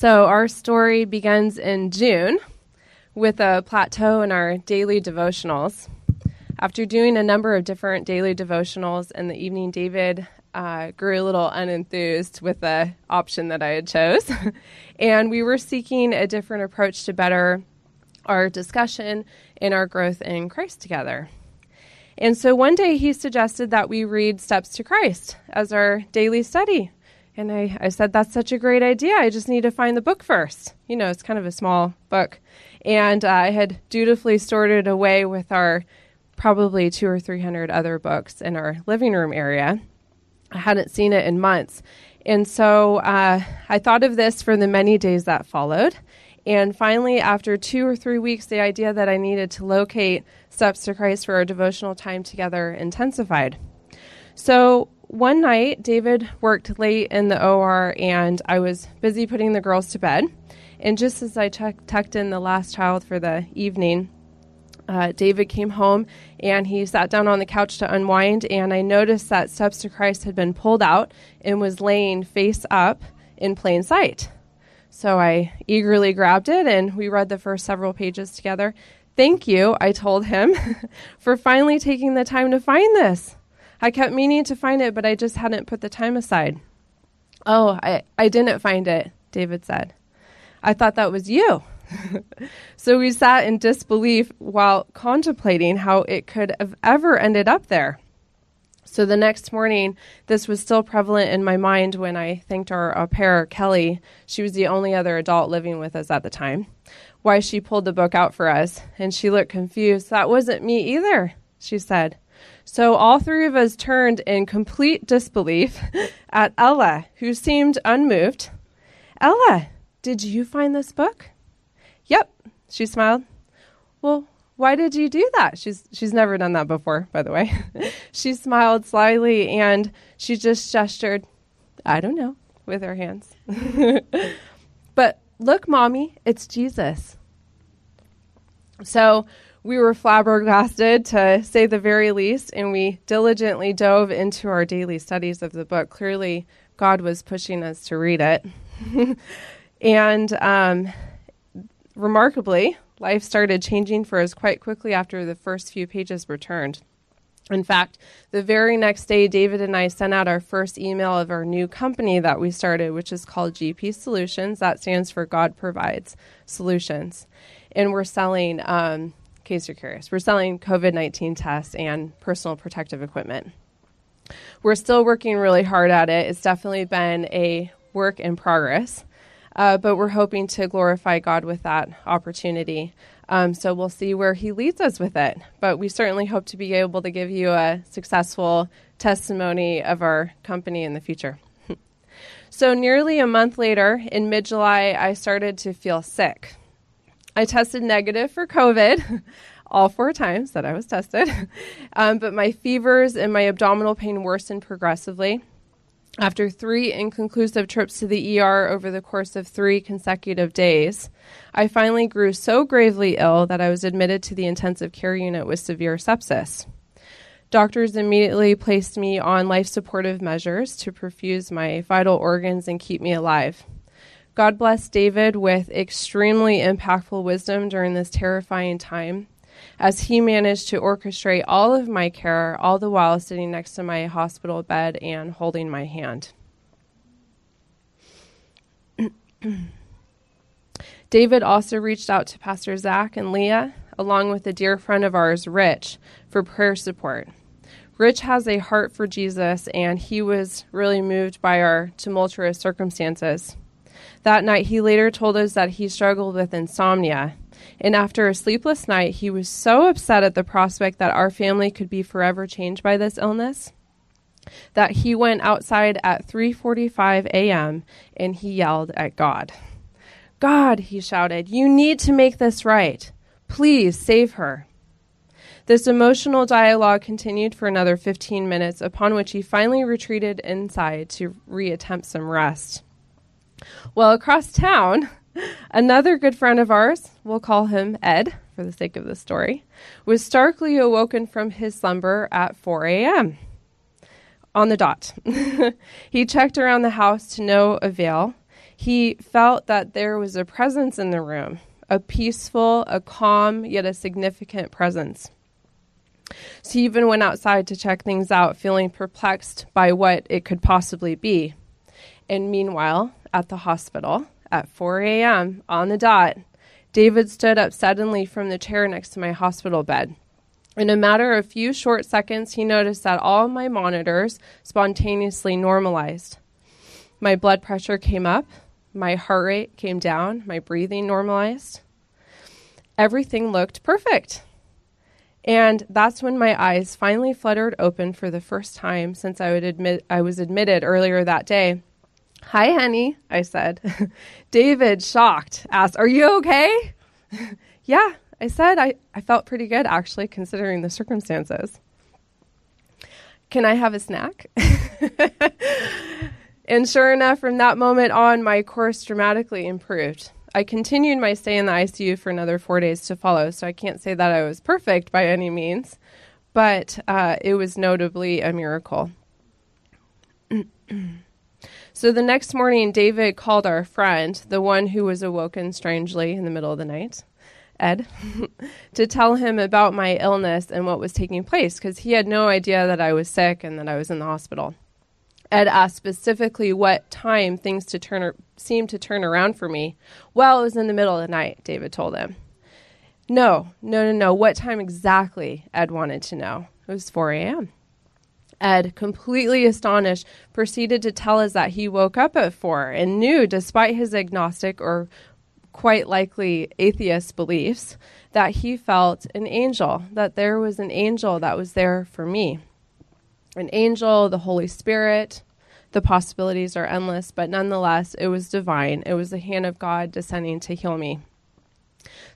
So, our story begins in June with a plateau in our daily devotionals. After doing a number of different daily devotionals in the evening, David uh, grew a little unenthused with the option that I had chose, and we were seeking a different approach to better our discussion and our growth in Christ together. And so one day he suggested that we read Steps to Christ as our daily study. And I, I said, That's such a great idea. I just need to find the book first. You know, it's kind of a small book. And uh, I had dutifully stored it away with our probably two or three hundred other books in our living room area. I hadn't seen it in months. And so uh, I thought of this for the many days that followed. And finally, after two or three weeks, the idea that I needed to locate Steps to Christ for our devotional time together intensified. So one night, David worked late in the OR, and I was busy putting the girls to bed. And just as I tucked in the last child for the evening, uh, David came home and he sat down on the couch to unwind. And I noticed that Steps to Christ had been pulled out and was laying face up in plain sight. So I eagerly grabbed it and we read the first several pages together. Thank you, I told him, for finally taking the time to find this. I kept meaning to find it, but I just hadn't put the time aside. Oh, I, I didn't find it, David said. I thought that was you. so we sat in disbelief while contemplating how it could have ever ended up there. So the next morning, this was still prevalent in my mind when I thanked our au pair, Kelly. She was the only other adult living with us at the time. Why she pulled the book out for us, and she looked confused. That wasn't me either, she said. So all three of us turned in complete disbelief at Ella, who seemed unmoved. Ella, did you find this book? Yep, she smiled. Well, why did you do that? She's she's never done that before, by the way. she smiled slyly and she just gestured, I don't know, with her hands. but look, mommy, it's Jesus. So we were flabbergasted, to say the very least, and we diligently dove into our daily studies of the book. Clearly, God was pushing us to read it. and um, remarkably, life started changing for us quite quickly after the first few pages were turned. In fact, the very next day, David and I sent out our first email of our new company that we started, which is called GP Solutions. That stands for God Provides Solutions. And we're selling um, case you're curious. We're selling COVID 19 tests and personal protective equipment. We're still working really hard at it. It's definitely been a work in progress, uh, but we're hoping to glorify God with that opportunity. Um, so we'll see where He leads us with it. But we certainly hope to be able to give you a successful testimony of our company in the future. so, nearly a month later, in mid July, I started to feel sick. I tested negative for COVID all four times that I was tested, um, but my fevers and my abdominal pain worsened progressively. After three inconclusive trips to the ER over the course of three consecutive days, I finally grew so gravely ill that I was admitted to the intensive care unit with severe sepsis. Doctors immediately placed me on life supportive measures to perfuse my vital organs and keep me alive. God blessed David with extremely impactful wisdom during this terrifying time as he managed to orchestrate all of my care, all the while sitting next to my hospital bed and holding my hand. David also reached out to Pastor Zach and Leah, along with a dear friend of ours, Rich, for prayer support. Rich has a heart for Jesus, and he was really moved by our tumultuous circumstances. That night, he later told us that he struggled with insomnia. And after a sleepless night, he was so upset at the prospect that our family could be forever changed by this illness that he went outside at 3:45 a.m. and he yelled at God. God, he shouted, you need to make this right. Please save her. This emotional dialogue continued for another 15 minutes, upon which he finally retreated inside to reattempt some rest. Well, across town, another good friend of ours, we'll call him Ed for the sake of the story, was starkly awoken from his slumber at 4 a.m. on the dot. he checked around the house to no avail. He felt that there was a presence in the room, a peaceful, a calm, yet a significant presence. So he even went outside to check things out, feeling perplexed by what it could possibly be. And meanwhile, at the hospital, at 4 a.m., on the dot, David stood up suddenly from the chair next to my hospital bed. In a matter of a few short seconds, he noticed that all my monitors spontaneously normalized. My blood pressure came up, my heart rate came down, my breathing normalized. Everything looked perfect. And that's when my eyes finally fluttered open for the first time since I would admit I was admitted earlier that day. Hi, honey, I said. David, shocked, asked, Are you okay? yeah, I said. I, I felt pretty good, actually, considering the circumstances. Can I have a snack? and sure enough, from that moment on, my course dramatically improved. I continued my stay in the ICU for another four days to follow, so I can't say that I was perfect by any means, but uh, it was notably a miracle. so the next morning, David called our friend, the one who was awoken strangely in the middle of the night, Ed, to tell him about my illness and what was taking place because he had no idea that I was sick and that I was in the hospital. Ed asked specifically what time things to turn ar- seemed to turn around for me. Well, it was in the middle of the night, David told him. No, no, no, no. What time exactly? Ed wanted to know. It was 4 a.m. Ed, completely astonished, proceeded to tell us that he woke up at 4 and knew, despite his agnostic or quite likely atheist beliefs, that he felt an angel, that there was an angel that was there for me an angel, the Holy Spirit. The possibilities are endless, but nonetheless, it was divine. It was the hand of God descending to heal me.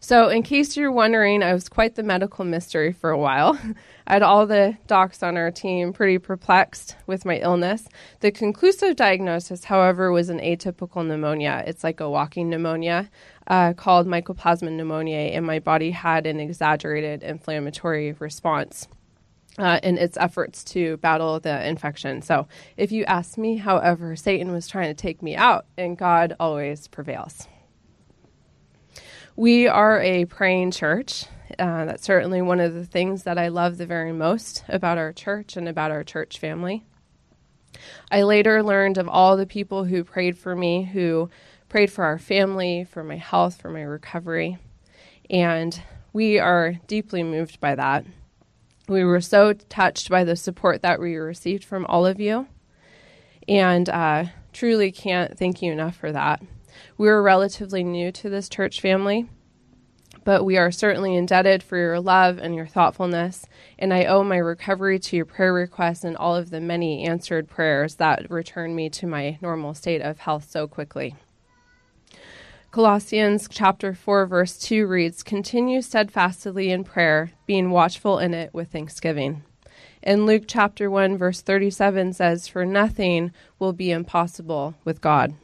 So, in case you're wondering, I was quite the medical mystery for a while. I had all the docs on our team pretty perplexed with my illness. The conclusive diagnosis, however, was an atypical pneumonia. It's like a walking pneumonia uh, called mycoplasma pneumoniae, and my body had an exaggerated inflammatory response uh, in its efforts to battle the infection. So, if you ask me, however, Satan was trying to take me out, and God always prevails. We are a praying church. Uh, that's certainly one of the things that I love the very most about our church and about our church family. I later learned of all the people who prayed for me, who prayed for our family, for my health, for my recovery. And we are deeply moved by that. We were so touched by the support that we received from all of you, and uh, truly can't thank you enough for that. We are relatively new to this church family, but we are certainly indebted for your love and your thoughtfulness, and I owe my recovery to your prayer requests and all of the many answered prayers that returned me to my normal state of health so quickly. Colossians chapter 4 verse 2 reads, "Continue steadfastly in prayer, being watchful in it with thanksgiving." And Luke chapter 1 verse 37 says, "For nothing will be impossible with God."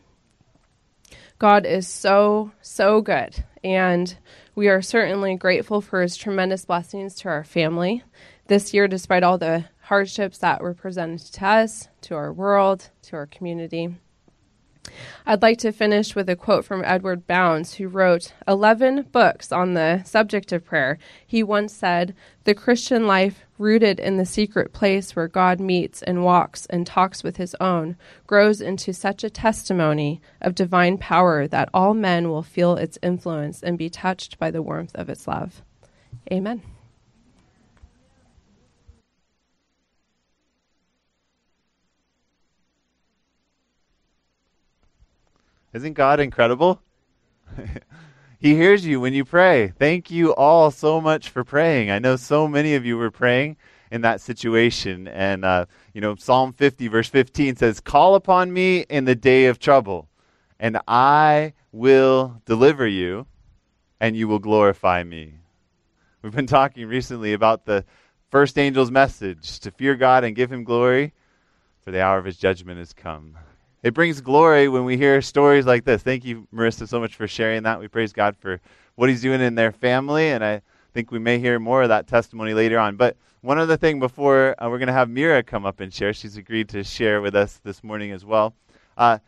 God is so so good, and we are certainly grateful for his tremendous blessings to our family. This year despite all the hardships that were presented to us, to our world, to our community. I'd like to finish with a quote from Edward Bounds, who wrote 11 books on the subject of prayer. He once said, The Christian life, rooted in the secret place where God meets and walks and talks with his own, grows into such a testimony of divine power that all men will feel its influence and be touched by the warmth of its love. Amen. Isn't God incredible? he hears you when you pray. Thank you all so much for praying. I know so many of you were praying in that situation. And, uh, you know, Psalm 50, verse 15 says, Call upon me in the day of trouble, and I will deliver you, and you will glorify me. We've been talking recently about the first angel's message to fear God and give him glory, for the hour of his judgment has come. It brings glory when we hear stories like this. Thank you, Marissa, so much for sharing that. We praise God for what He's doing in their family, and I think we may hear more of that testimony later on. But one other thing before uh, we're going to have Mira come up and share, she's agreed to share with us this morning as well. Uh,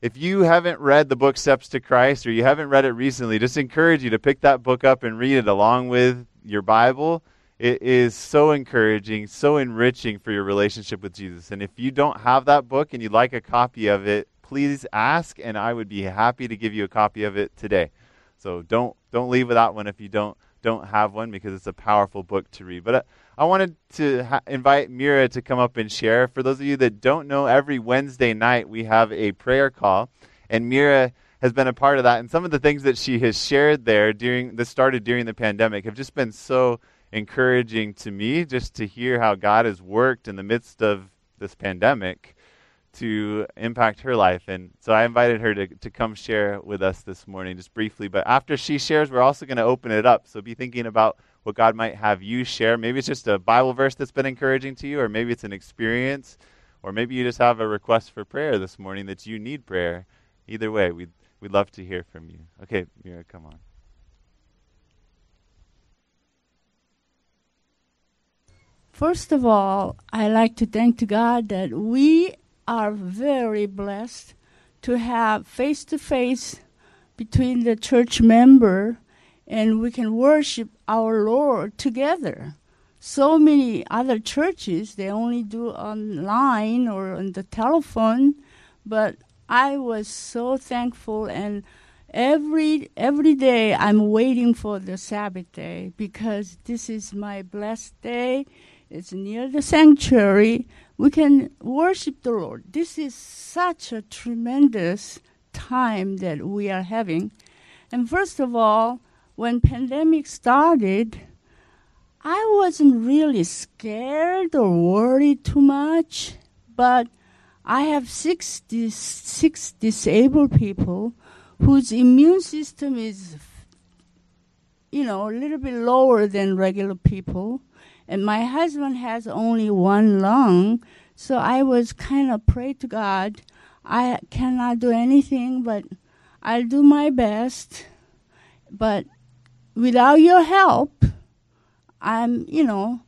if you haven't read the book Steps to Christ or you haven't read it recently, just encourage you to pick that book up and read it along with your Bible. It is so encouraging, so enriching for your relationship with Jesus. And if you don't have that book and you'd like a copy of it, please ask, and I would be happy to give you a copy of it today. So don't don't leave without one if you don't don't have one because it's a powerful book to read. But uh, I wanted to ha- invite Mira to come up and share. For those of you that don't know, every Wednesday night we have a prayer call, and Mira has been a part of that. And some of the things that she has shared there during that started during the pandemic have just been so encouraging to me, just to hear how God has worked in the midst of this pandemic to impact her life. And so I invited her to, to come share with us this morning, just briefly. But after she shares, we're also going to open it up. So be thinking about what God might have you share. Maybe it's just a Bible verse that's been encouraging to you, or maybe it's an experience, or maybe you just have a request for prayer this morning that you need prayer. Either way, we'd, we'd love to hear from you. Okay, Mira, come on. First of all, I like to thank God that we are very blessed to have face to face between the church member and we can worship our Lord together. So many other churches they only do online or on the telephone, but I was so thankful and every every day I'm waiting for the Sabbath day because this is my blessed day. It's near the sanctuary we can worship the Lord. This is such a tremendous time that we are having. And first of all, when pandemic started, I wasn't really scared or worried too much, but I have six, six disabled people whose immune system is, you know, a little bit lower than regular people and my husband has only one lung, so I was kind of pray to God. I cannot do anything, but I'll do my best. But without your help, I'm, you know,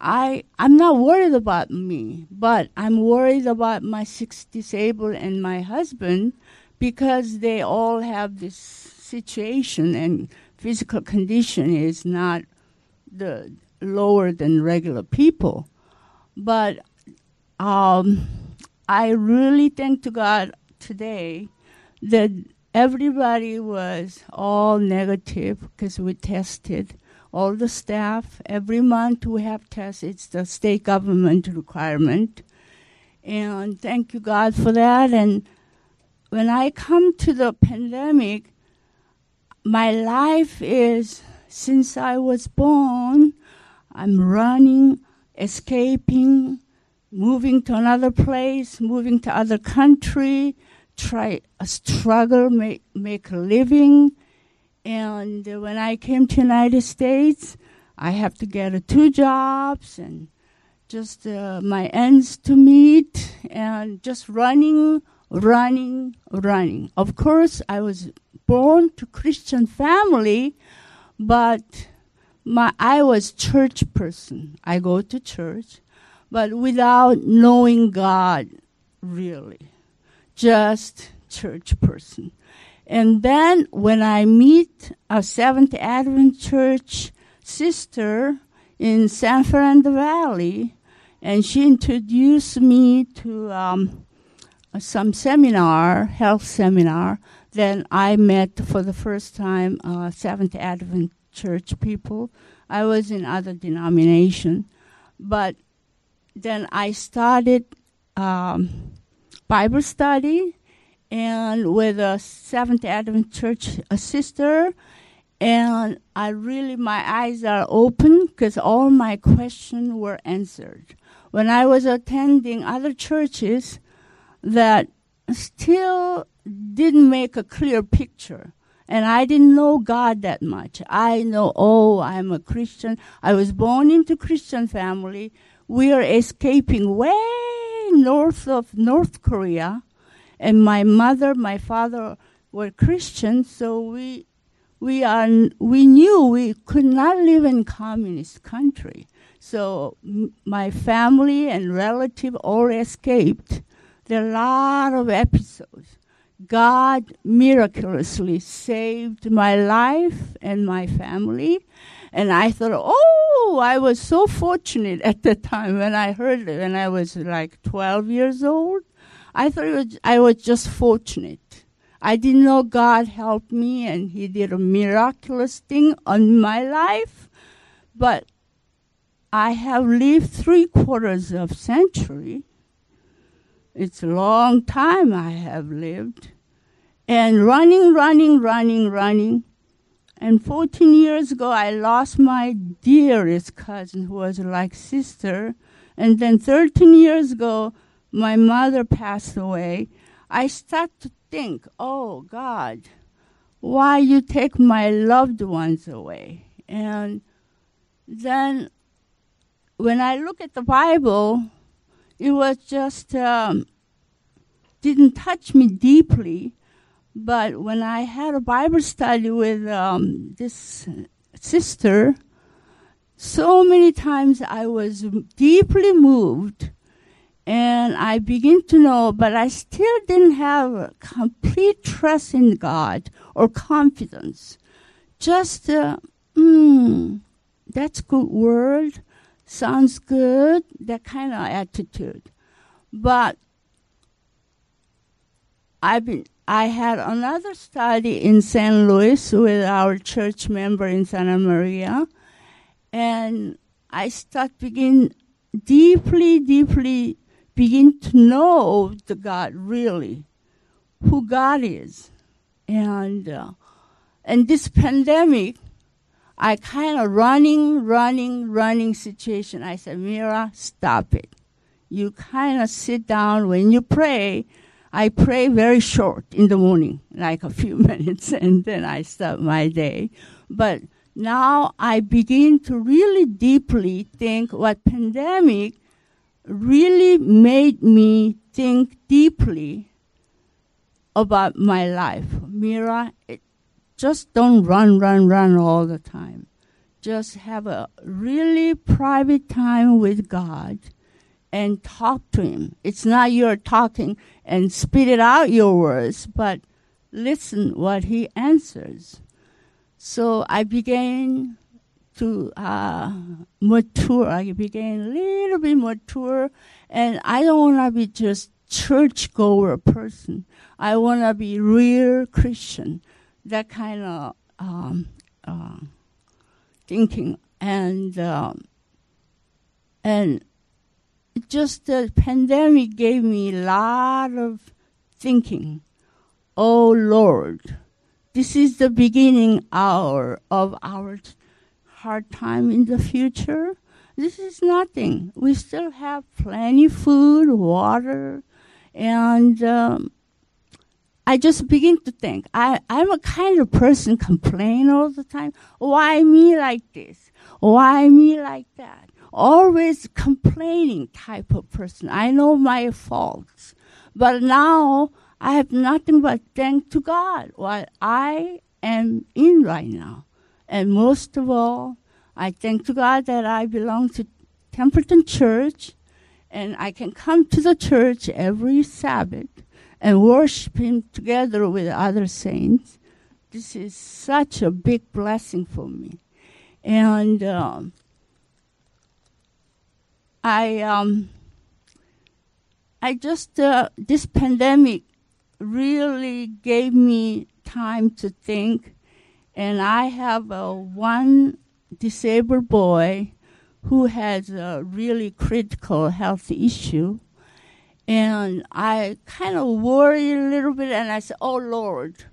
I I'm not worried about me, but I'm worried about my six disabled and my husband because they all have this situation and physical condition is not the lower than regular people. But um, I really thank to God today that everybody was all negative because we tested all the staff. Every month we have tests. It's the state government requirement. And thank you, God, for that. And when I come to the pandemic, my life is since I was born, I'm running, escaping, moving to another place, moving to other country, try a struggle, make make a living. And when I came to United States, I have to get uh, two jobs and just uh, my ends to meet and just running, running, running. Of course, I was born to Christian family, but my I was church person. I go to church, but without knowing God really. Just church person. And then when I meet a Seventh Advent Church sister in San Fernando Valley, and she introduced me to um, some seminar, health seminar. Then I met for the first time uh, Seventh Advent church people. I was in other denomination, but then I started um, Bible study and with a Seventh Adventist Church a sister, and I really my eyes are open because all my questions were answered. When I was attending other churches, that still didn't make a clear picture. And I didn't know God that much. I know, oh, I'm a Christian. I was born into Christian family. We are escaping way north of North Korea. And my mother, my father were Christians, so we we are we knew we could not live in communist country. So m- my family and relative all escaped. There are a lot of episodes God miraculously saved my life and my family. And I thought, oh, I was so fortunate at the time when I heard it when I was like 12 years old. I thought was, I was just fortunate. I didn't know God helped me and He did a miraculous thing on my life. But I have lived three quarters of century. It's a long time I have lived. And running, running, running, running. And 14 years ago, I lost my dearest cousin who was like sister. And then 13 years ago, my mother passed away. I start to think, oh God, why you take my loved ones away? And then when I look at the Bible, it was just um, didn't touch me deeply. But when I had a Bible study with um, this sister, so many times I was deeply moved and I begin to know, but I still didn't have complete trust in God or confidence. Just, uh, mm, that's good word, sounds good, that kind of attitude. But I've been, I had another study in St. Louis with our church member in Santa Maria, and I start begin deeply, deeply begin to know the God really, who God is. And, uh, and this pandemic, I kind of running, running, running situation. I said, Mira, stop it. You kind of sit down when you pray. I pray very short in the morning, like a few minutes, and then I start my day. But now I begin to really deeply think what pandemic really made me think deeply about my life. Mira, it, just don't run, run, run all the time. Just have a really private time with God and talk to Him. It's not you're talking and spit it out your words, but listen what He answers. So I began to uh, mature. I became a little bit mature, and I don't want to be just church goer person. I want to be real Christian. That kind of um, uh, thinking, and um, and just the pandemic gave me a lot of thinking. Oh Lord, this is the beginning hour of our hard time in the future. This is nothing. We still have plenty food, water, and um, I just begin to think. I, I'm a kind of person complain all the time. Why me like this? Why me like that? Always complaining type of person. I know my faults, but now I have nothing but thank to God what I am in right now. And most of all, I thank to God that I belong to Templeton Church and I can come to the church every Sabbath and worship Him together with other saints. This is such a big blessing for me. And um, I, um, I just, uh, this pandemic really gave me time to think and I have a one disabled boy who has a really critical health issue. And I kind of worry a little bit, and I said, Oh Lord,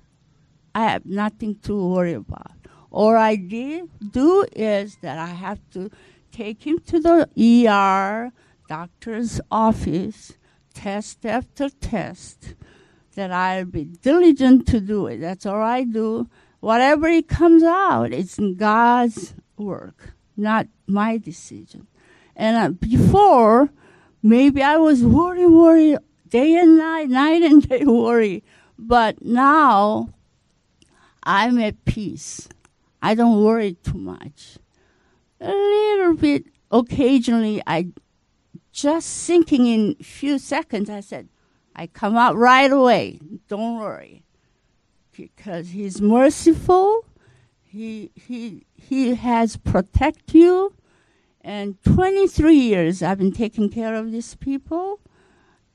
I have nothing to worry about. All I did do is that I have to take him to the ER, doctor's office, test after test, that I'll be diligent to do it. That's all I do whatever it comes out, it's God's work, not my decision. And uh, before, maybe I was worry, worry, day and night, night and day worry. But now, I'm at peace. I don't worry too much. A little bit occasionally, I just thinking in few seconds, I said, I come out right away. Don't worry. Because he's merciful. He he he has protect you. And 23 years I've been taking care of these people.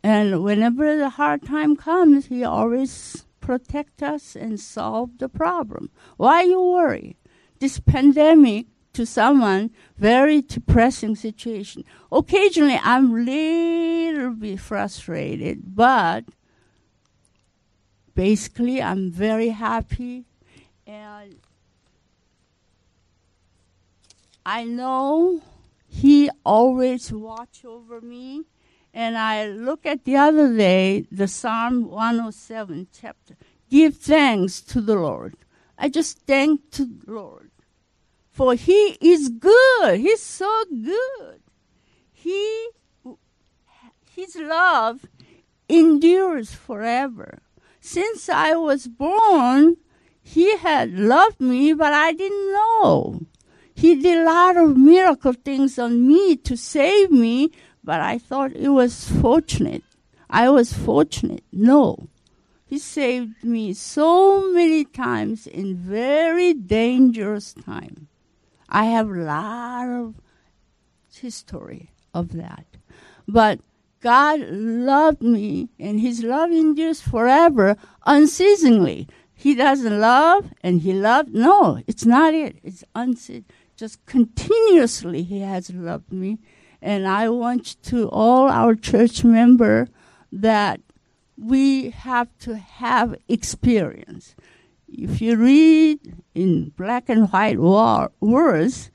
And whenever the hard time comes, he always protect us and solve the problem. Why you worry? This pandemic to someone very depressing situation. Occasionally I'm a little bit frustrated, but basically I'm very happy and I know he always watch over me and I look at the other day the Psalm 107 chapter give thanks to the Lord. I just thank to the Lord for he is good. He's so good. He, his love endures forever. Since I was born, he had loved me, but I didn't know. He did a lot of miracle things on me to save me, but I thought it was fortunate. I was fortunate. No. He saved me so many times in very dangerous time. I have a lot of history of that. But God loved me, and His love endures forever, unceasingly. He doesn't love, and He loved. No, it's not it. It's unceasing. Just continuously, He has loved me, and I want to all our church member that we have to have experience if you read in black and white war, words,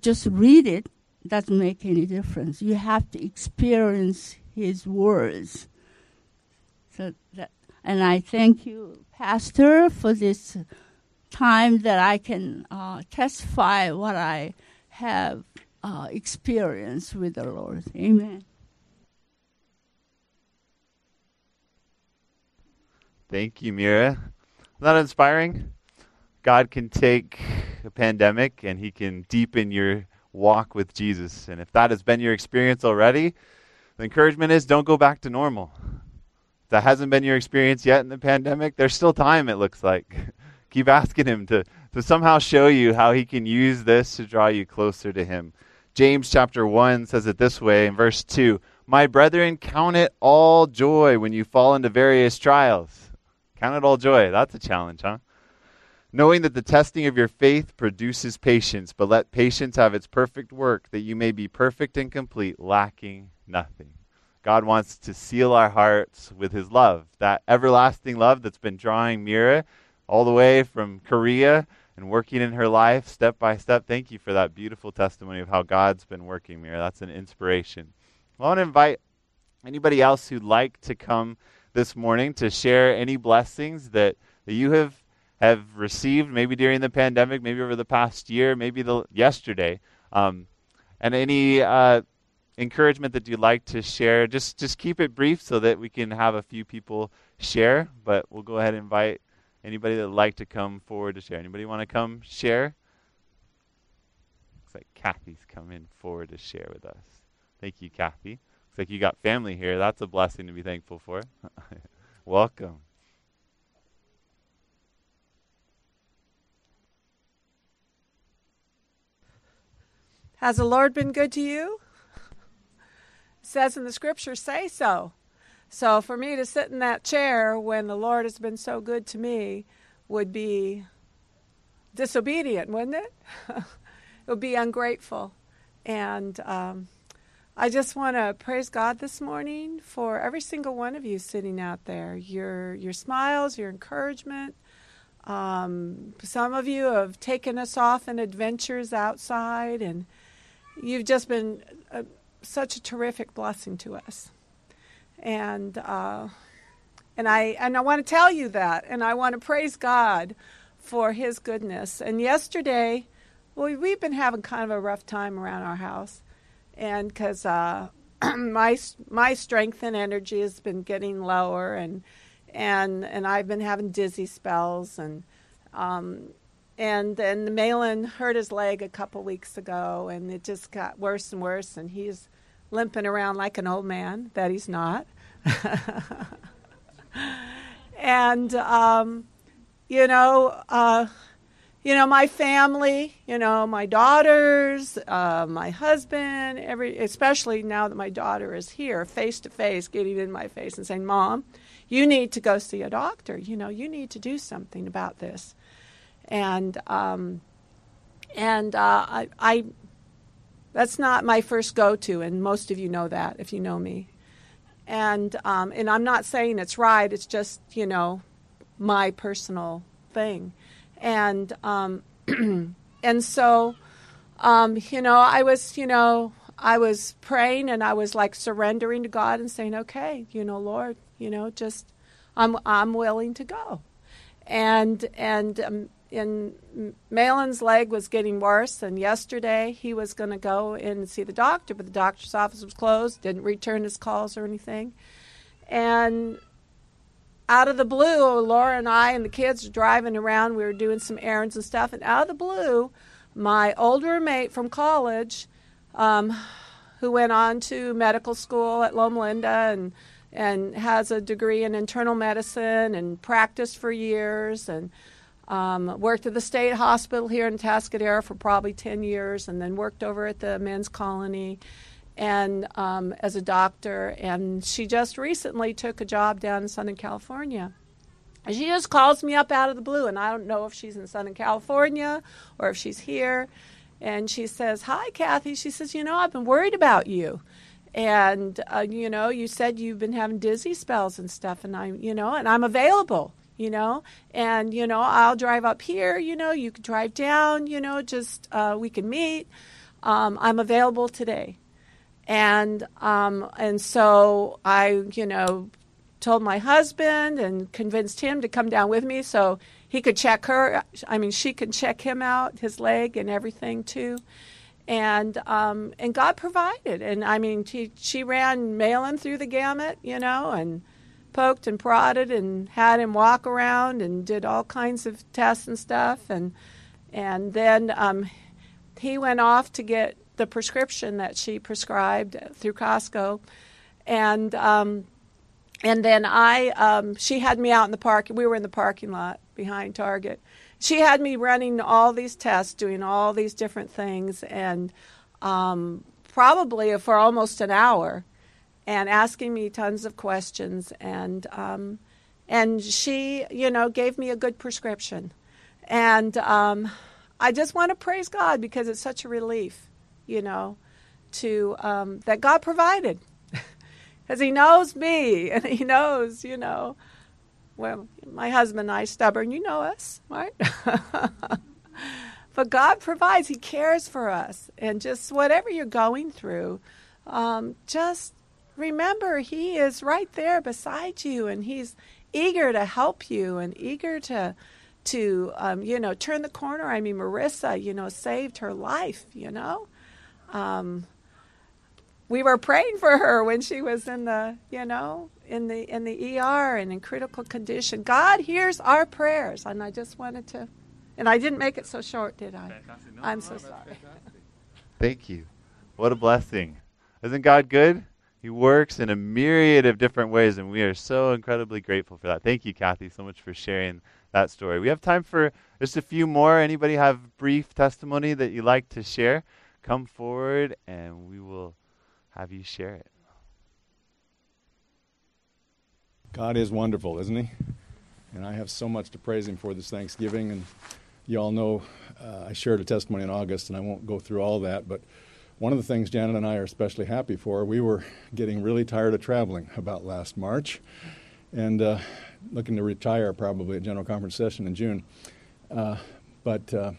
just read it doesn't make any difference. You have to experience his words. So that, and I thank you, Pastor, for this time that I can uh, testify what I have uh, experienced with the Lord. Amen. Thank you, Mira that inspiring? God can take a pandemic and he can deepen your walk with Jesus. And if that has been your experience already, the encouragement is don't go back to normal. If that hasn't been your experience yet in the pandemic, there's still time, it looks like. Keep asking him to, to somehow show you how he can use this to draw you closer to him. James chapter 1 says it this way in verse 2 My brethren, count it all joy when you fall into various trials Count it all joy. That's a challenge, huh? Knowing that the testing of your faith produces patience, but let patience have its perfect work, that you may be perfect and complete, lacking nothing. God wants to seal our hearts with his love, that everlasting love that's been drawing Mira all the way from Korea and working in her life step by step. Thank you for that beautiful testimony of how God's been working, Mira. That's an inspiration. I want to invite anybody else who'd like to come this morning to share any blessings that, that you have have received, maybe during the pandemic, maybe over the past year, maybe the yesterday, um, and any uh, encouragement that you'd like to share. Just just keep it brief so that we can have a few people share. But we'll go ahead and invite anybody that'd like to come forward to share. Anybody want to come share? Looks like Kathy's coming forward to share with us. Thank you, Kathy. Looks like you got family here. That's a blessing to be thankful for. Welcome. Has the Lord been good to you? It says in the scripture, say so. So for me to sit in that chair when the Lord has been so good to me would be disobedient, wouldn't it? it would be ungrateful. And um, I just want to praise God this morning for every single one of you sitting out there. Your your smiles, your encouragement. Um, some of you have taken us off in adventures outside, and you've just been a, such a terrific blessing to us. And uh, and I and I want to tell you that, and I want to praise God for His goodness. And yesterday, well, we've been having kind of a rough time around our house and because uh, my my strength and energy has been getting lower, and and and I've been having dizzy spells, and um, and then Malin hurt his leg a couple weeks ago, and it just got worse and worse, and he's limping around like an old man that he's not. and um, you know, uh, you know, my family, you know, my daughters, uh, my husband, every, especially now that my daughter is here, face to face, getting in my face and saying, "Mom, you need to go see a doctor. You know, you need to do something about this." And um, and uh, I, I, that's not my first go-to, and most of you know that if you know me. And um, and I'm not saying it's right. It's just you know, my personal thing and um, and so um, you know I was you know I was praying and I was like surrendering to God and saying okay you know Lord you know just I'm I'm willing to go and and um, and Malin's leg was getting worse and yesterday he was going to go in and see the doctor but the doctor's office was closed didn't return his calls or anything and out of the blue, Laura and I and the kids were driving around. We were doing some errands and stuff, and out of the blue, my old roommate from college, um, who went on to medical school at Loma Linda and and has a degree in internal medicine and practiced for years and um, worked at the state hospital here in Atascadero for probably 10 years and then worked over at the men's colony and um, as a doctor. And she just recently took a job down in Southern California. And she just calls me up out of the blue, and I don't know if she's in Southern California or if she's here. And she says, Hi, Kathy. She says, You know, I've been worried about you. And, uh, you know, you said you've been having dizzy spells and stuff, and I'm, you know, and I'm available, you know, and, you know, I'll drive up here, you know, you can drive down, you know, just uh, we can meet. Um, I'm available today and um, and so I, you know, told my husband and convinced him to come down with me so he could check her. I mean, she could check him out, his leg and everything too. And um, and God provided, and I mean, she she ran Malin through the gamut, you know, and poked and prodded and had him walk around and did all kinds of tests and stuff, and and then um, he went off to get the prescription that she prescribed through Costco, and um, and then I um, she had me out in the park. We were in the parking lot behind Target. She had me running all these tests, doing all these different things, and um, probably for almost an hour, and asking me tons of questions. And um, and she, you know, gave me a good prescription, and um, I just want to praise God because it's such a relief you know, to um, that God provided, because He knows me and He knows, you know. Well, my husband and I stubborn, you know us, right? but God provides; He cares for us, and just whatever you're going through, um, just remember He is right there beside you, and He's eager to help you and eager to to um, you know turn the corner. I mean, Marissa, you know, saved her life. You know, um, we were praying for her when she was in the, you know, in the in the ER and in critical condition. God hears our prayers, and I just wanted to, and I didn't make it so short, did I? No, I'm no, so sorry. Thank you. What a blessing! Isn't God good? He works in a myriad of different ways, and we are so incredibly grateful for that. Thank you, Kathy, so much for sharing that story. We have time for just a few more. Anybody have brief testimony that you'd like to share? come forward and we will have you share it. God is wonderful, isn't He? And I have so much to praise Him for this Thanksgiving. And you all know uh, I shared a testimony in August, and I won't go through all that. But one of the things Janet and I are especially happy for, we were getting really tired of traveling about last March and uh, looking to retire probably at General Conference session in June. Uh, but uh,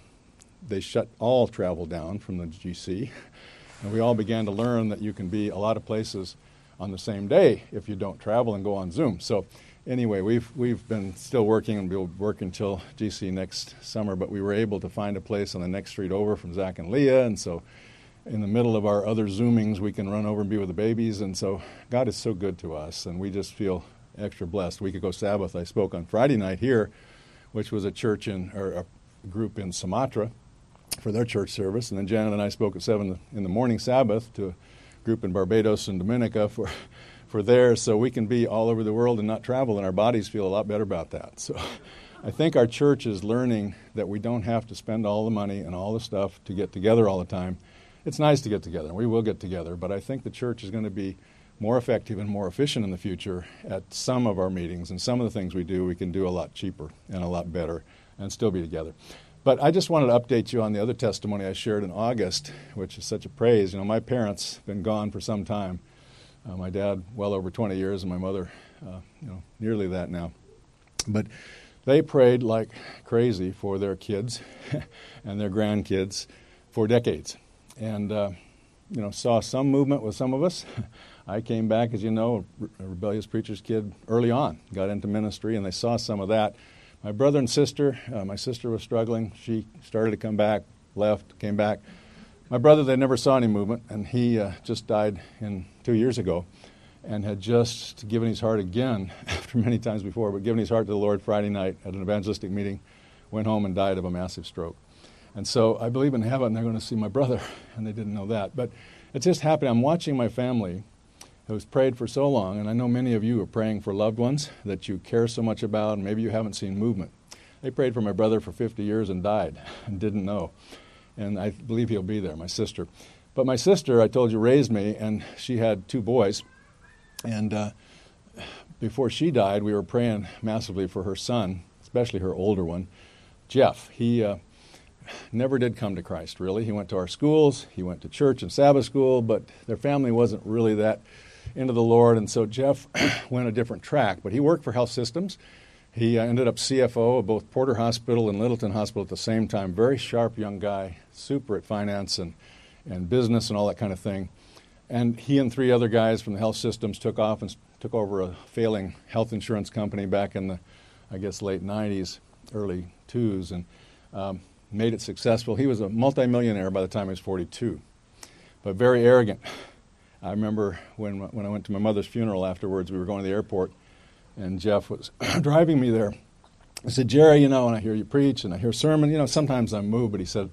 they shut all travel down from the GC. And we all began to learn that you can be a lot of places on the same day if you don't travel and go on Zoom. So anyway, we've we've been still working and we'll work until GC next summer, but we were able to find a place on the next street over from Zach and Leah, and so in the middle of our other zoomings, we can run over and be with the babies, and so God is so good to us, and we just feel extra blessed. A week ago Sabbath, I spoke on Friday night here, which was a church in or a group in Sumatra for their church service. And then Janet and I spoke at 7 in the morning Sabbath to a group in Barbados and Dominica for, for theirs so we can be all over the world and not travel, and our bodies feel a lot better about that. So I think our church is learning that we don't have to spend all the money and all the stuff to get together all the time. It's nice to get together, and we will get together, but I think the church is going to be more effective and more efficient in the future at some of our meetings, and some of the things we do we can do a lot cheaper and a lot better and still be together. But I just wanted to update you on the other testimony I shared in August, which is such a praise. You know, my parents have been gone for some time. Uh, my dad, well over 20 years, and my mother, uh, you know, nearly that now. But they prayed like crazy for their kids and their grandkids for decades, and uh, you know, saw some movement with some of us. I came back, as you know, a rebellious preacher's kid early on, got into ministry, and they saw some of that. My brother and sister, uh, my sister was struggling. She started to come back, left, came back. My brother, they never saw any movement, and he uh, just died in two years ago and had just given his heart again after many times before, but given his heart to the Lord Friday night at an evangelistic meeting, went home and died of a massive stroke. And so I believe in heaven they're going to see my brother, and they didn't know that. But it just happened. I'm watching my family who's prayed for so long, and I know many of you are praying for loved ones that you care so much about, and maybe you haven't seen movement. They prayed for my brother for 50 years and died and didn't know. And I believe he'll be there, my sister. But my sister, I told you, raised me, and she had two boys. And uh, before she died, we were praying massively for her son, especially her older one, Jeff. He uh, never did come to Christ, really. He went to our schools, he went to church and Sabbath school, but their family wasn't really that into the Lord. And so Jeff went a different track. But he worked for health systems. He uh, ended up CFO of both Porter Hospital and Littleton Hospital at the same time. Very sharp young guy, super at finance and, and business and all that kind of thing. And he and three other guys from the health systems took off and took over a failing health insurance company back in the, I guess, late 90s, early 2s, and um, made it successful. He was a multimillionaire by the time he was 42, but very arrogant. I remember when, when I went to my mother's funeral afterwards, we were going to the airport, and Jeff was driving me there. I said, Jerry, you know, and I hear you preach and I hear sermon, you know, sometimes I'm moved, but he said,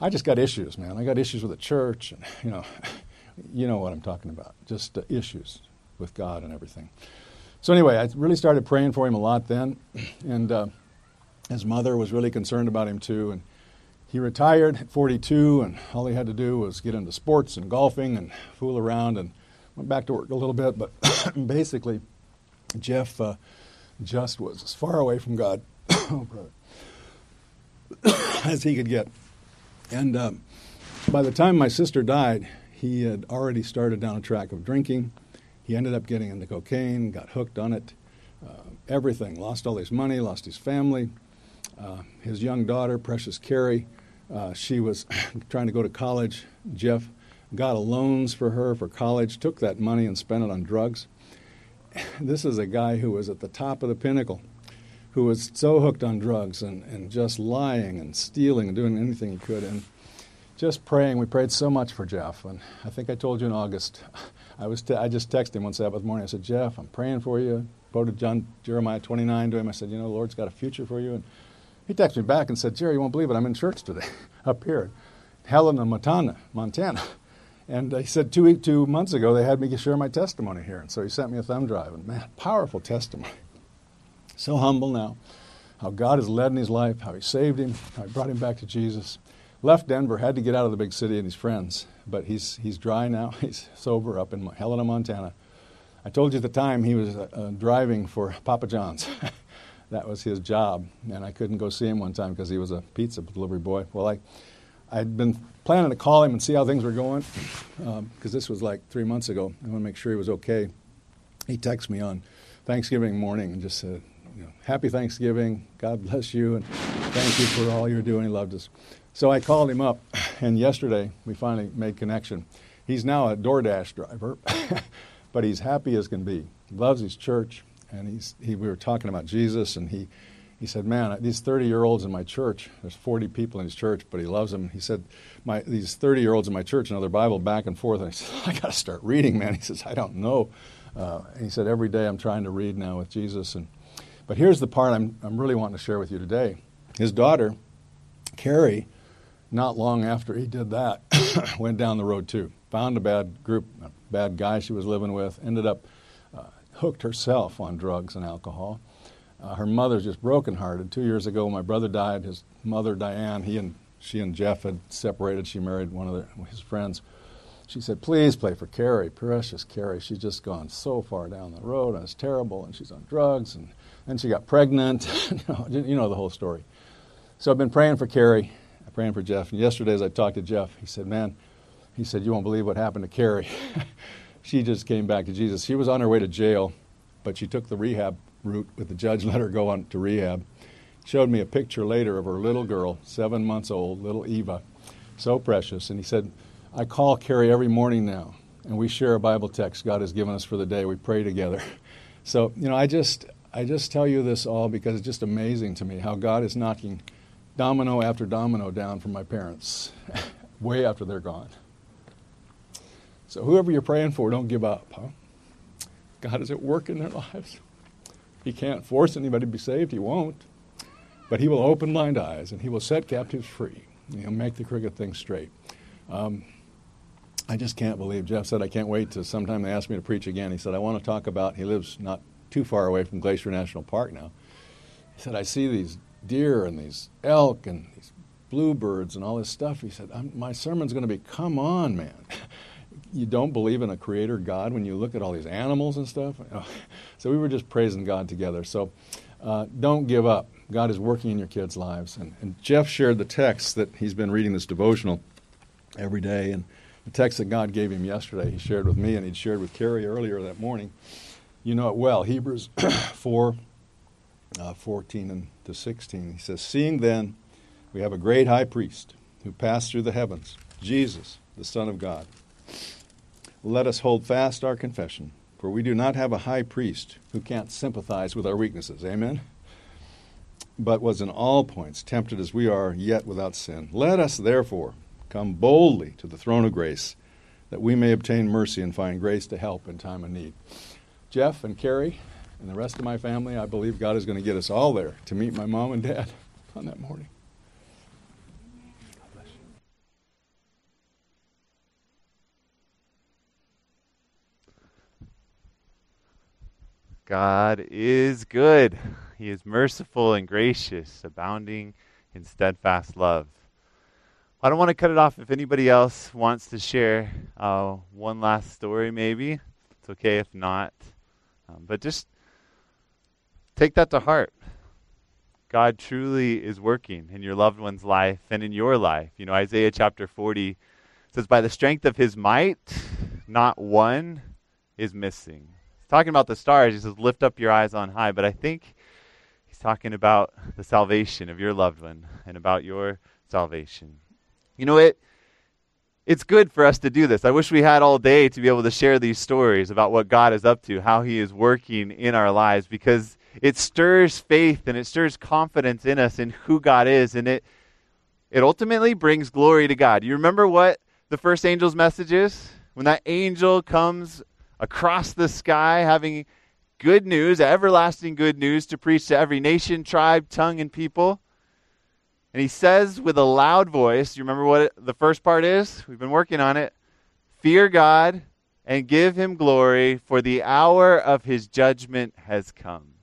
I just got issues, man. I got issues with the church, and, you know, you know what I'm talking about, just uh, issues with God and everything. So anyway, I really started praying for him a lot then, and uh, his mother was really concerned about him too. And he retired at 42, and all he had to do was get into sports and golfing and fool around, and went back to work a little bit. But basically, Jeff uh, just was as far away from God as he could get. And um, by the time my sister died, he had already started down a track of drinking. He ended up getting into cocaine, got hooked on it, uh, everything. Lost all his money, lost his family. Uh, his young daughter, Precious Carrie, uh, she was trying to go to college. Jeff got loans for her for college, took that money and spent it on drugs. This is a guy who was at the top of the pinnacle, who was so hooked on drugs and, and just lying and stealing and doing anything he could. And just praying. We prayed so much for Jeff, and I think I told you in August. I was t- I just texted him one Sabbath morning. I said, Jeff, I'm praying for you. Quoted John Jeremiah 29 to him. I said, you know, the Lord's got a future for you. And he texted me back and said, Jerry, you won't believe it. I'm in church today, up here, Helena, Montana, Montana. And he said two two months ago they had me share my testimony here, and so he sent me a thumb drive. And man, powerful testimony. So humble now, how God has led in his life, how He saved him, how He brought him back to Jesus left Denver, had to get out of the big city and his friends, but he's, he's dry now. He's sober up in Helena, Montana. I told you at the time he was uh, uh, driving for Papa John's. that was his job, and I couldn't go see him one time because he was a pizza delivery boy. Well, I, I'd been planning to call him and see how things were going because um, this was like three months ago. I want to make sure he was okay. He texted me on Thanksgiving morning and just said, you know, Happy Thanksgiving. God bless you, and thank you for all you're doing. He loved us. So I called him up, and yesterday we finally made connection. He's now a DoorDash driver, but he's happy as can be. Loves his church, and he's, he, we were talking about Jesus, and he, he said, man, these 30-year-olds in my church, there's 40 people in his church, but he loves them. He said, my, these 30-year-olds in my church know their Bible back and forth. And I said, I got to start reading, man. He says, I don't know. Uh, he said, every day I'm trying to read now with Jesus. And, but here's the part I'm, I'm really wanting to share with you today. His daughter, Carrie, not long after he did that, went down the road too. Found a bad group, a bad guy she was living with, ended up hooked herself on drugs and alcohol. Uh, her mother's just brokenhearted. Two years ago, my brother died. His mother, Diane, he and she and Jeff had separated. She married one of his friends. She said, "Please play for Carrie, precious Carrie. She's just gone so far down the road, and it's terrible. And she's on drugs, and then she got pregnant. you, know, you know the whole story." So I've been praying for Carrie, praying for Jeff. And yesterday, as I talked to Jeff, he said, "Man," he said, "You won't believe what happened to Carrie. she just came back to Jesus. She was on her way to jail, but she took the rehab route with the judge let her go on to rehab. Showed me a picture later of her little girl, seven months old, little Eva, so precious. And he said, I call Carrie every morning now, and we share a Bible text God has given us for the day. We pray together. So, you know, I just, I just tell you this all because it's just amazing to me how God is knocking domino after domino down from my parents way after they're gone. So, whoever you're praying for, don't give up. Huh? God is at work in their lives. He can't force anybody to be saved, He won't. But He will open blind eyes and He will set captives free. He'll make the crooked things straight. Um, I just can't believe. Jeff said, I can't wait to sometime they ask me to preach again. He said, I want to talk about, he lives not too far away from Glacier National Park now. He said, I see these deer and these elk and these bluebirds and all this stuff. He said, My sermon's going to be, come on, man. you don't believe in a creator God when you look at all these animals and stuff. So we were just praising God together. So uh, don't give up. God is working in your kids' lives. And, and, Jeff shared the text that he's been reading this devotional every day. And the text that God gave him yesterday, he shared with me and he'd shared with Carrie earlier that morning. You know it well. Hebrews 4 uh, 14 and to 16. He says, Seeing then we have a great high priest who passed through the heavens, Jesus, the Son of God let us hold fast our confession, for we do not have a high priest who can't sympathize with our weaknesses. Amen? But was in all points tempted as we are, yet without sin. Let us therefore come boldly to the throne of grace, that we may obtain mercy and find grace to help in time of need. Jeff and Carrie and the rest of my family, I believe God is going to get us all there to meet my mom and dad on that morning. God is good. He is merciful and gracious, abounding in steadfast love. I don't want to cut it off if anybody else wants to share uh, one last story, maybe. It's okay if not. Um, but just take that to heart. God truly is working in your loved one's life and in your life. You know, Isaiah chapter 40 says, By the strength of his might, not one is missing talking about the stars. He says, Lift up your eyes on high. But I think he's talking about the salvation of your loved one and about your salvation. You know, it, it's good for us to do this. I wish we had all day to be able to share these stories about what God is up to, how he is working in our lives, because it stirs faith and it stirs confidence in us in who God is. And it, it ultimately brings glory to God. You remember what the first angel's message is? When that angel comes across the sky, having good news, everlasting good news to preach to every nation, tribe, tongue, and people. And he says with a loud voice, you remember what it, the first part is? We've been working on it. Fear God and give him glory, for the hour of his judgment has come.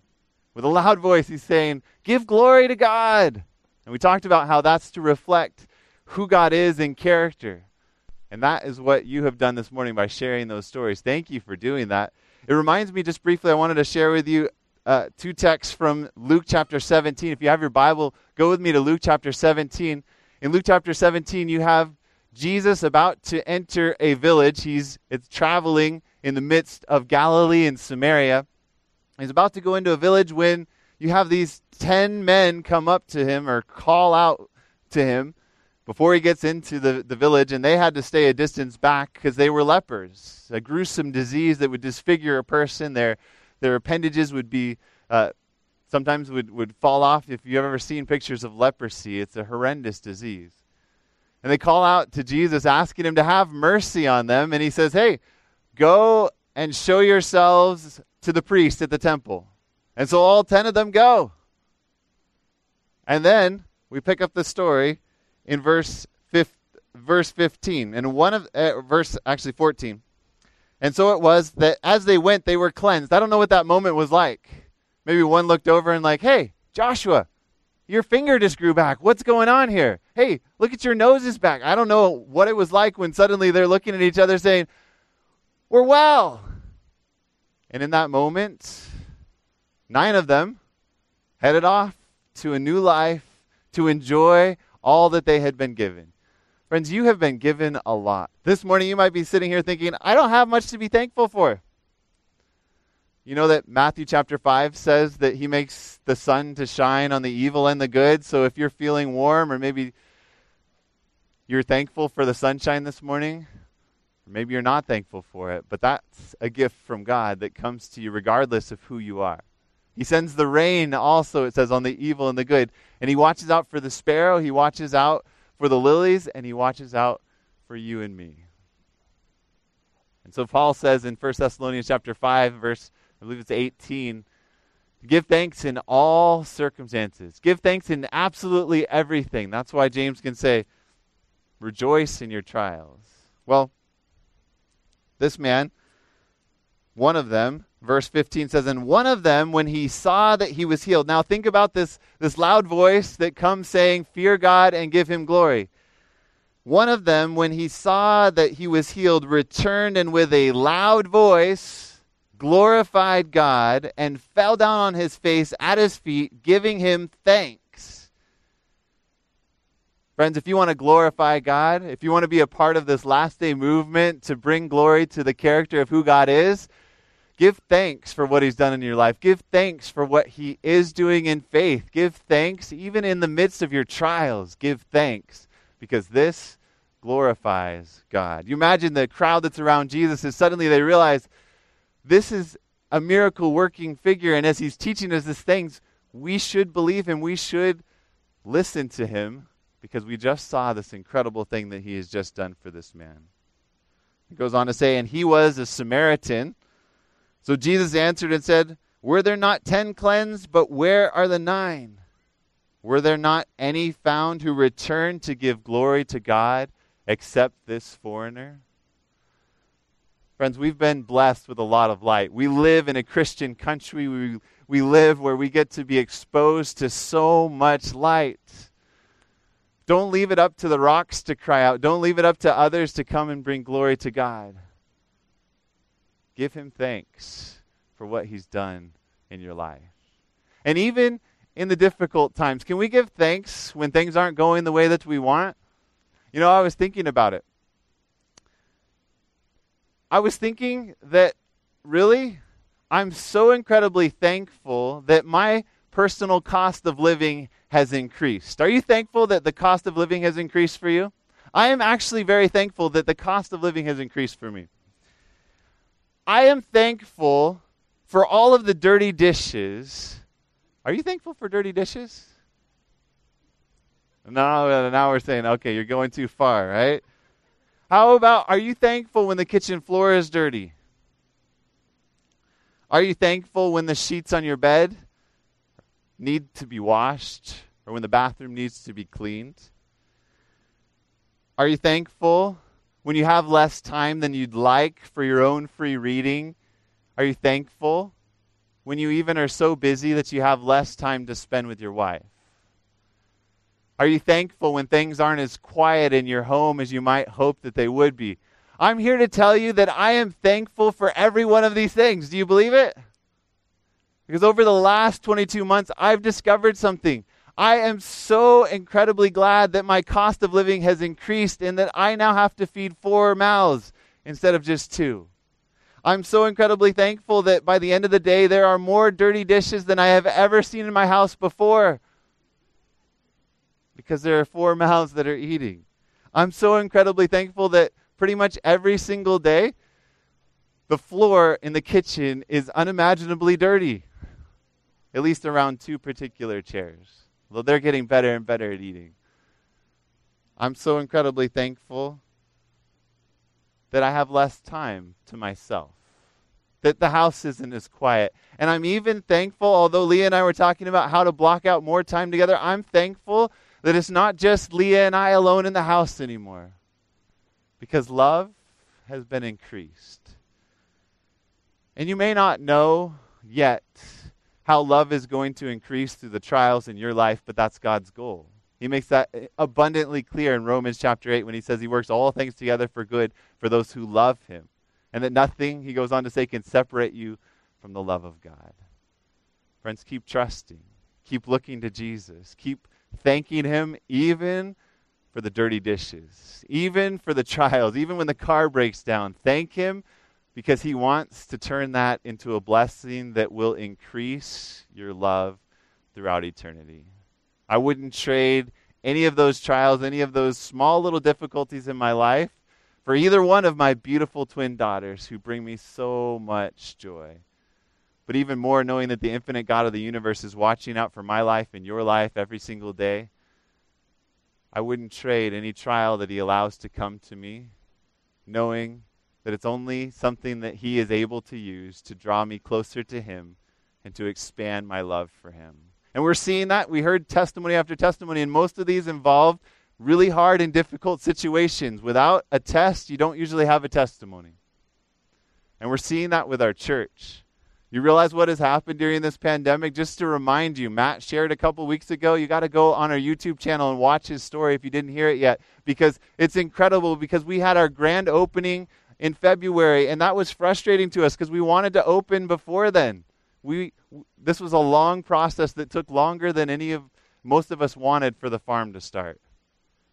With a loud voice, he's saying, Give glory to God. And we talked about how that's to reflect who God is in character. And that is what you have done this morning by sharing those stories. Thank you for doing that. It reminds me, just briefly, I wanted to share with you uh, two texts from Luke chapter 17. If you have your Bible, go with me to Luke chapter 17. In Luke chapter 17, you have Jesus about to enter a village. He's it's traveling in the midst of Galilee and Samaria. He's about to go into a village when you have these 10 men come up to him or call out to him before he gets into the, the village, and they had to stay a distance back because they were lepers, a gruesome disease that would disfigure a person. Their, their appendages would be, uh, sometimes would, would fall off. If you've ever seen pictures of leprosy, it's a horrendous disease. And they call out to Jesus, asking him to have mercy on them. And he says, Hey, go and show yourselves to the priest at the temple. And so all 10 of them go. And then we pick up the story in verse 15, verse 15 and one of uh, verse actually 14 And so it was that as they went, they were cleansed. I don't know what that moment was like. Maybe one looked over and, like, hey, Joshua, your finger just grew back. What's going on here? Hey, look at your nose is back. I don't know what it was like when suddenly they're looking at each other saying, We're well. And in that moment, nine of them headed off to a new life to enjoy all that they had been given. Friends, you have been given a lot. This morning you might be sitting here thinking, I don't have much to be thankful for. You know that Matthew chapter 5 says that he makes the sun to shine on the evil and the good. So if you're feeling warm or maybe you're thankful for the sunshine this morning, or maybe you're not thankful for it, but that's a gift from God that comes to you regardless of who you are. He sends the rain also, it says, on the evil and the good. And he watches out for the sparrow, he watches out for the lilies, and he watches out for you and me. And so Paul says in 1 Thessalonians chapter 5, verse, I believe it's 18, give thanks in all circumstances. Give thanks in absolutely everything. That's why James can say, rejoice in your trials. Well, this man, one of them, verse 15 says, And one of them, when he saw that he was healed. Now think about this, this loud voice that comes saying, Fear God and give him glory. One of them, when he saw that he was healed, returned and with a loud voice glorified God and fell down on his face at his feet, giving him thanks. Friends, if you want to glorify God, if you want to be a part of this last day movement to bring glory to the character of who God is, Give thanks for what He's done in your life. Give thanks for what He is doing in faith. Give thanks even in the midst of your trials. Give thanks because this glorifies God. You imagine the crowd that's around Jesus is suddenly they realize this is a miracle working figure. And as He's teaching us these things, we should believe Him. We should listen to Him because we just saw this incredible thing that He has just done for this man. He goes on to say, and he was a Samaritan. So Jesus answered and said, Were there not ten cleansed, but where are the nine? Were there not any found who returned to give glory to God except this foreigner? Friends, we've been blessed with a lot of light. We live in a Christian country. We, we live where we get to be exposed to so much light. Don't leave it up to the rocks to cry out. Don't leave it up to others to come and bring glory to God. Give him thanks for what he's done in your life. And even in the difficult times, can we give thanks when things aren't going the way that we want? You know, I was thinking about it. I was thinking that really, I'm so incredibly thankful that my personal cost of living has increased. Are you thankful that the cost of living has increased for you? I am actually very thankful that the cost of living has increased for me. I am thankful for all of the dirty dishes. Are you thankful for dirty dishes? No, now we're saying, okay, you're going too far, right? How about, are you thankful when the kitchen floor is dirty? Are you thankful when the sheets on your bed need to be washed or when the bathroom needs to be cleaned? Are you thankful when you have less time than you'd like for your own free reading? Are you thankful? When you even are so busy that you have less time to spend with your wife? Are you thankful when things aren't as quiet in your home as you might hope that they would be? I'm here to tell you that I am thankful for every one of these things. Do you believe it? Because over the last 22 months, I've discovered something. I am so incredibly glad that my cost of living has increased and that I now have to feed four mouths instead of just two. I'm so incredibly thankful that by the end of the day, there are more dirty dishes than I have ever seen in my house before because there are four mouths that are eating. I'm so incredibly thankful that pretty much every single day, the floor in the kitchen is unimaginably dirty, at least around two particular chairs. Though they're getting better and better at eating. I'm so incredibly thankful that I have less time to myself, that the house isn't as quiet. And I'm even thankful, although Leah and I were talking about how to block out more time together, I'm thankful that it's not just Leah and I alone in the house anymore. Because love has been increased. And you may not know yet how love is going to increase through the trials in your life, but that's God's goal. He makes that eh, abundantly clear in Romans chapter 8 when he says he works all things together for good for those who love him. And that nothing, he goes on to say, can separate you from the love of God. Friends, keep trusting. Keep looking to Jesus. Keep thanking him even for the dirty dishes, even for the trials, even when the car breaks down. Thank him because he wants to turn that into a blessing that will increase your love throughout eternity. I wouldn't trade any of those trials, any of those small little difficulties in my life for either one of my beautiful twin daughters who bring me so much joy. But even more, knowing that the infinite God of the universe is watching out for my life and your life every single day, I wouldn't trade any trial that He allows to come to me, knowing that it's only something that He is able to use to draw me closer to Him and to expand my love for Him. And we're seeing that. We heard testimony after testimony, and most of these involved really hard and difficult situations. Without a test, you don't usually have a testimony. And we're seeing that with our church. You realize what has happened during this pandemic? Just to remind you, Matt shared a couple weeks ago. You got to go on our YouTube channel and watch his story if you didn't hear it yet, because it's incredible. Because we had our grand opening in February, and that was frustrating to us because we wanted to open before then. We this was a long process that took longer than any of most of us wanted for the farm to start.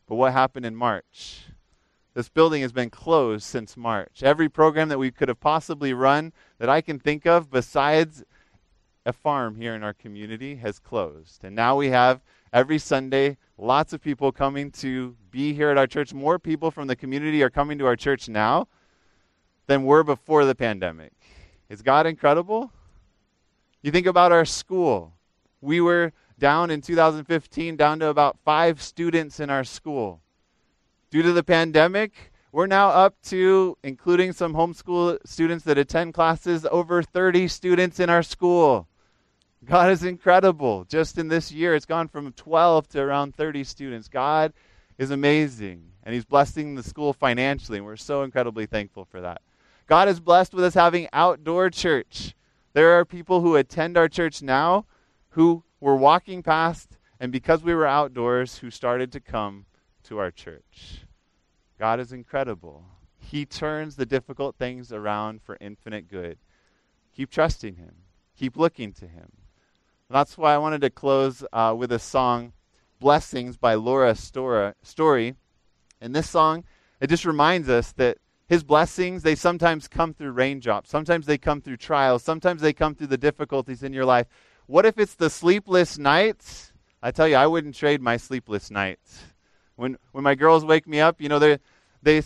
But what happened in March? This building has been closed since March. Every program that we could have possibly run that I can think of, besides a farm here in our community, has closed. And now we have every Sunday lots of people coming to be here at our church. More people from the community are coming to our church now than were before the pandemic. Is God incredible? You think about our school. We were down in 2015, down to about five students in our school. Due to the pandemic, we're now up to, including some homeschool students that attend classes, over 30 students in our school. God is incredible. Just in this year, it's gone from 12 to around 30 students. God is amazing, and He's blessing the school financially, and we're so incredibly thankful for that. God is blessed with us having outdoor church. There are people who attend our church now who were walking past, and because we were outdoors, who started to come to our church. God is incredible. He turns the difficult things around for infinite good. Keep trusting Him, keep looking to Him. And that's why I wanted to close uh, with a song, Blessings by Laura Stora, Story. And this song, it just reminds us that his blessings, they sometimes come through raindrops. Sometimes they come through trials. Sometimes they come through the difficulties in your life. What if it's the sleepless nights? I tell you, I wouldn't trade my sleepless nights. When, when my girls wake me up, you know, they they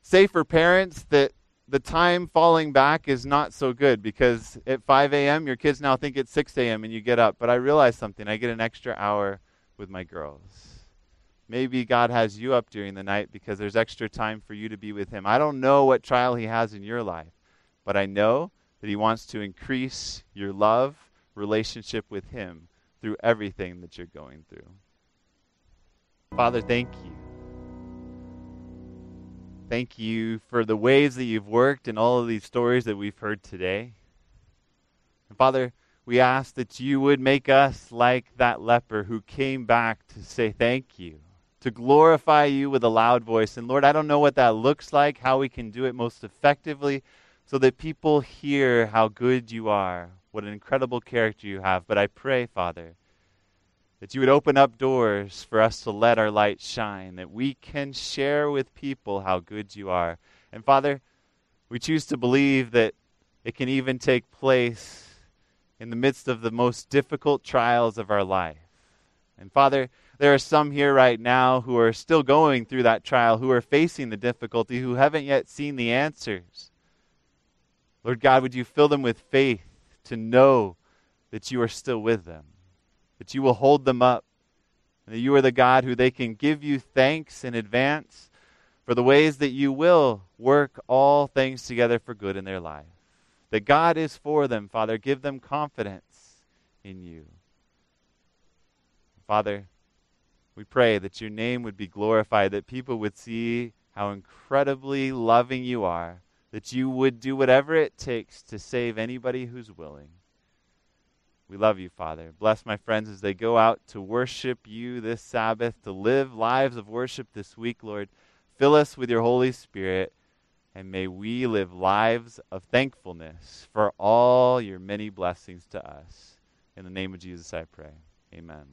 say for parents that the time falling back is not so good because at 5 a.m., your kids now think it's 6 a.m. and you get up. But I realize something. I get an extra hour with my girls. Maybe God has you up during the night because there's extra time for you to be with Him. I don't know what trial He has in your life, but I know that He wants to increase your love relationship with Him through everything that you're going through. Father, thank you. Thank you for the ways that you've worked in all of these stories that we've heard today. And Father, we ask that you would make us like that leper who came back to say thank you, to glorify you with a loud voice. And Lord, I don't know what that looks like, how we can do it most effectively so that people hear how good you are, what an incredible character you have. But I pray, Father, that you would open up doors for us to let our light shine, that we can share with people how good you are. And Father, we choose to believe that it can even take place in the midst of the most difficult trials of our life. And Father, there are some here right now who are still going through that trial, who are facing the difficulty, who haven't yet seen the answers. Lord God, would you fill them with faith to know that you are still with them, that you will hold them up, and that you are the God who they can give you thanks in advance for the ways that you will work all things together for good in their life. That God is for them, Father. Give them confidence in you. Father, we pray that your name would be glorified, that people would see how incredibly loving you are, that you would do whatever it takes to save anybody who's willing. We love you, Father. Bless my friends as they go out to worship you this Sabbath, to live lives of worship this week, Lord. Fill us with your Holy Spirit, and may we live lives of thankfulness for all your many blessings to us. In the name of Jesus, I pray. Amen.